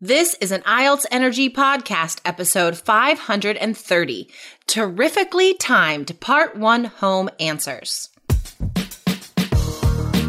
This is an IELTS Energy Podcast, episode 530. Terrifically timed part one home answers.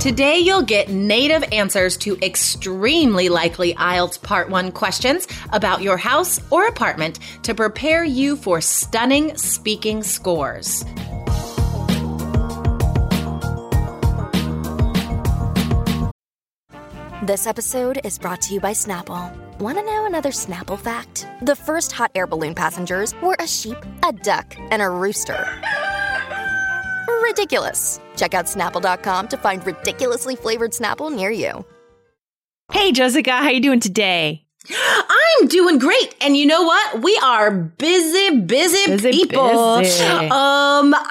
Today, you'll get native answers to extremely likely IELTS Part 1 questions about your house or apartment to prepare you for stunning speaking scores. This episode is brought to you by Snapple. Want to know another Snapple fact? The first hot air balloon passengers were a sheep, a duck, and a rooster. Ridiculous. Check out snapple.com to find ridiculously flavored Snapple near you. Hey, Jessica, how you doing today? I'm doing great. And you know what? We are busy, busy, Busy, people. busy. Um, I,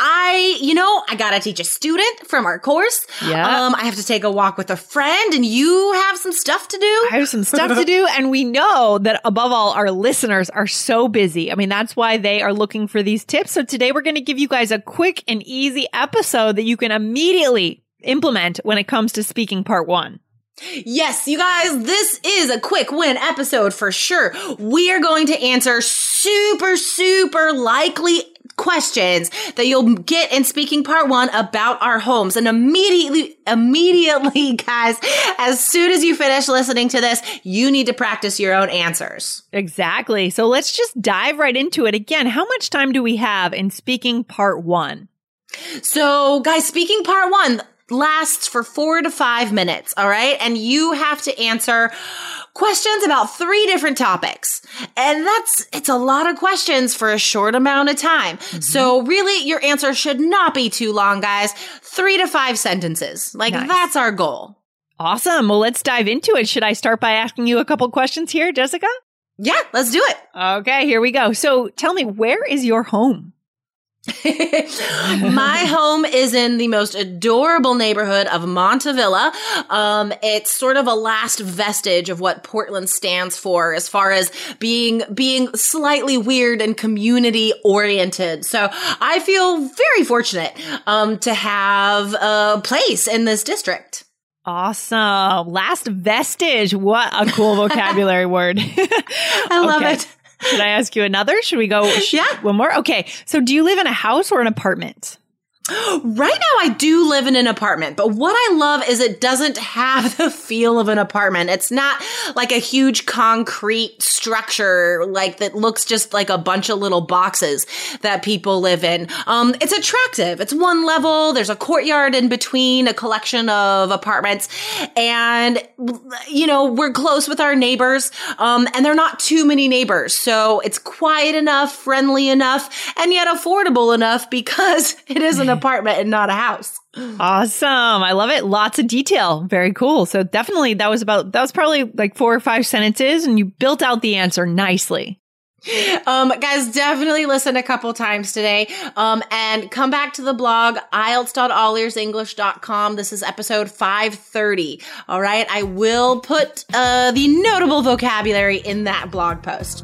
you know, I gotta teach a student from our course. Yeah. Um, I have to take a walk with a friend and you have some stuff to do. I have some stuff to do. And we know that above all, our listeners are so busy. I mean, that's why they are looking for these tips. So today we're going to give you guys a quick and easy episode that you can immediately implement when it comes to speaking part one. Yes, you guys, this is a quick win episode for sure. We are going to answer super, super likely questions that you'll get in speaking part one about our homes. And immediately, immediately, guys, as soon as you finish listening to this, you need to practice your own answers. Exactly. So let's just dive right into it. Again, how much time do we have in speaking part one? So, guys, speaking part one lasts for four to five minutes. All right. And you have to answer questions about three different topics. And that's, it's a lot of questions for a short amount of time. Mm-hmm. So really your answer should not be too long, guys. Three to five sentences. Like Nice. that's our goal. Awesome. Well, let's dive into it. Should I start by asking you a couple questions here, Jessica? Yeah, let's do it. Okay, here we go. So tell me, where is your home? My home is in the most adorable neighborhood of Montavilla. Um, it's sort of a last vestige of what Portland stands for as far as being being slightly weird and community oriented. So I feel very fortunate um, to have a place in this district. Awesome. Last vestige. What a cool vocabulary word. I love Okay. it. Should I ask you another? Should we go Yeah. one more? Okay. So do you live in a house or an apartment? Right now, I do live in an apartment, but what I love is it doesn't have the feel of an apartment. It's not like a huge concrete structure, like that looks just like a bunch of little boxes that people live in. Um, it's attractive. It's one level. There's a courtyard in between, a collection of apartments, and you know we're close with our neighbors. Um, and they're not too many neighbors, so it's quiet enough, friendly enough, and yet affordable enough because it is an apartment and not a house. Awesome. I love it. Lots of detail. Very cool. So definitely that was about, that was probably like four or five sentences and you built out the answer nicely. Um, guys, definitely listen a couple times today. Um, and come back to the blog, IELTS.allearsenglish.com. This is episode 530. All right. I will put, uh, the notable vocabulary in that blog post.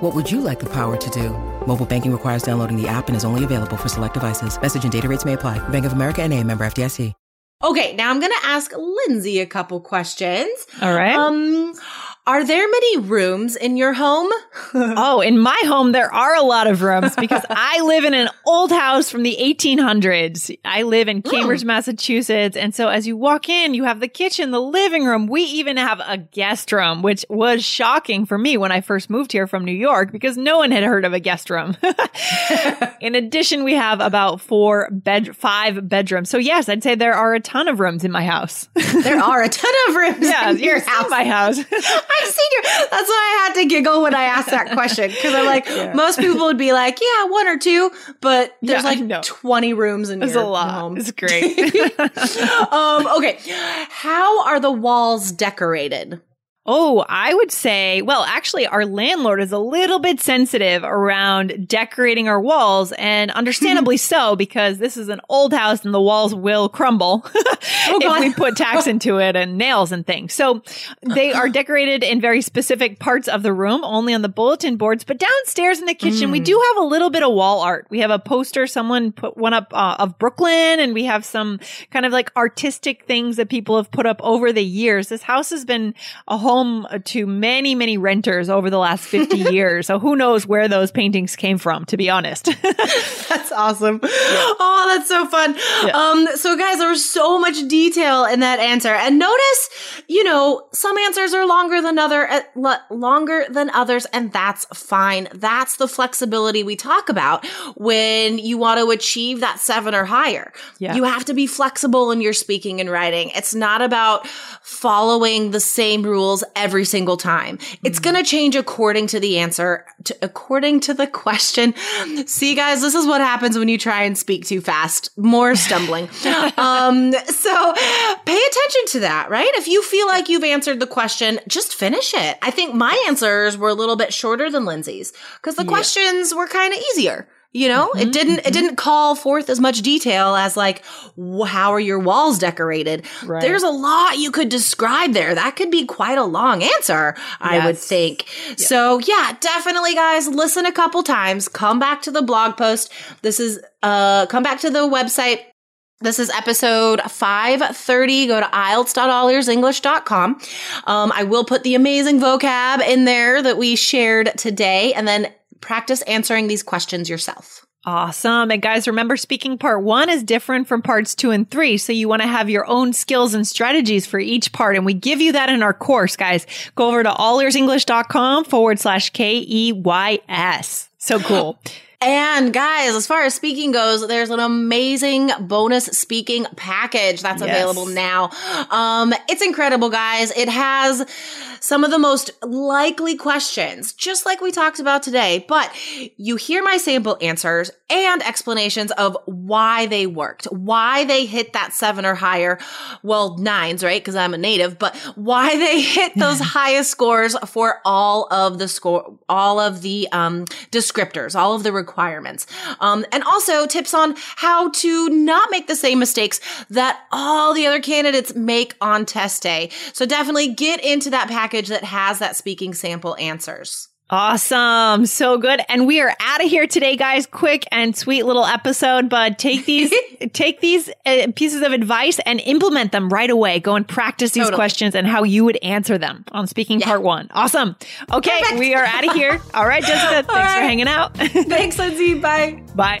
What would you like the power to do? Mobile banking requires downloading the app and is only available for select devices. Message and data rates may apply. Bank of America and a member FDIC. Okay. Now I'm going to ask Lindsay a couple questions. All right. Um, Are there many rooms in your home? oh, in my home, there are a lot of rooms because I live in an old house from the 1800s. I live in Cambridge, mm. Massachusetts. And so as you walk in, you have the kitchen, the living room. We even have a guest room, which was shocking for me when I first moved here from New York because no one had heard of a guest room. in addition, we have about four bed, five bedrooms. So yes, I'd say there are a ton of rooms in my house. there are a ton of rooms yeah, in your house. my house. Your. That's why I had to giggle when I asked that question because I'm like, yeah. most people would be like, yeah, one or two, but there's yeah, like 20 rooms in There's your a lot. home. It's great. um, okay, how are the walls decorated? Oh, I would say, well, actually, our landlord is a little bit sensitive around decorating our walls, and understandably so, because this is an old house and the walls will crumble oh, if we put tacks into it and nails and things. So they are decorated in very specific parts of the room, only on the bulletin boards. But downstairs in the kitchen, mm. we do have a little bit of wall art. We have a poster, someone put one up uh, of Brooklyn, and we have some kind of like artistic things that people have put up over the years. This house has been a home home to many, many renters over the last 50 years. So who knows where those paintings came from, to be honest. that's awesome. Yeah. Oh, that's so fun. Yeah. Um, so guys, there was so much detail in that answer. And notice, you know, some answers are longer than other, uh, longer than others, and that's fine. That's the flexibility we talk about when you want to achieve that seven or higher. Yeah. You have to be flexible in your speaking and writing. It's not about following the same rules every single time. It's going to change according to the answer, to, according to the question. See, guys, this is what happens when you try and speak too fast. More stumbling. um, so pay attention to that, right? If you feel like you've answered the question, just finish it. I think my answers were a little bit shorter than Lindsay's because the yeah. questions were kind of easier. You know, mm-hmm, it didn't mm-hmm. it didn't call forth as much detail as like how are your walls decorated. Right. There's a lot you could describe there. That could be quite a long answer, yes. I would think. Yes. So, yeah, definitely guys, listen a couple times, come back to the blog post. This is uh come back to the website this is episode 530. Go to IELTS.allearsenglish.com. Um, I will put the amazing vocab in there that we shared today and then practice answering these questions yourself. Awesome. And guys, remember speaking part one is different from parts two and three. So you want to have your own skills and strategies for each part. And we give you that in our course, guys. Go over to allearsenglish.com forward slash K E Y S. So cool. And guys, as far as speaking goes, there's an amazing bonus speaking package that's yes. available now. Um, it's incredible, guys. It has some of the most likely questions, just like we talked about today, but you hear my sample answers and explanations of why they worked, why they hit that seven or higher. Well, nines, right? Cause I'm a native, but why they hit those highest scores for all of the score, all of the, um, descriptors, all of the requirements. Um, and also tips on how to not make the same mistakes that all the other candidates make on test day. So definitely get into that package that has that speaking sample answers. Awesome. So good. And we are out of here today, guys. Quick and sweet little episode, but take these, take these uh, pieces of advice and implement them right away. Go and practice these totally. questions and how you would answer them on speaking yeah. part one. Awesome. Okay. Perfect. We are out of here. All right, Jessica. thanks right. for hanging out. thanks, Lindsay. Bye. Bye.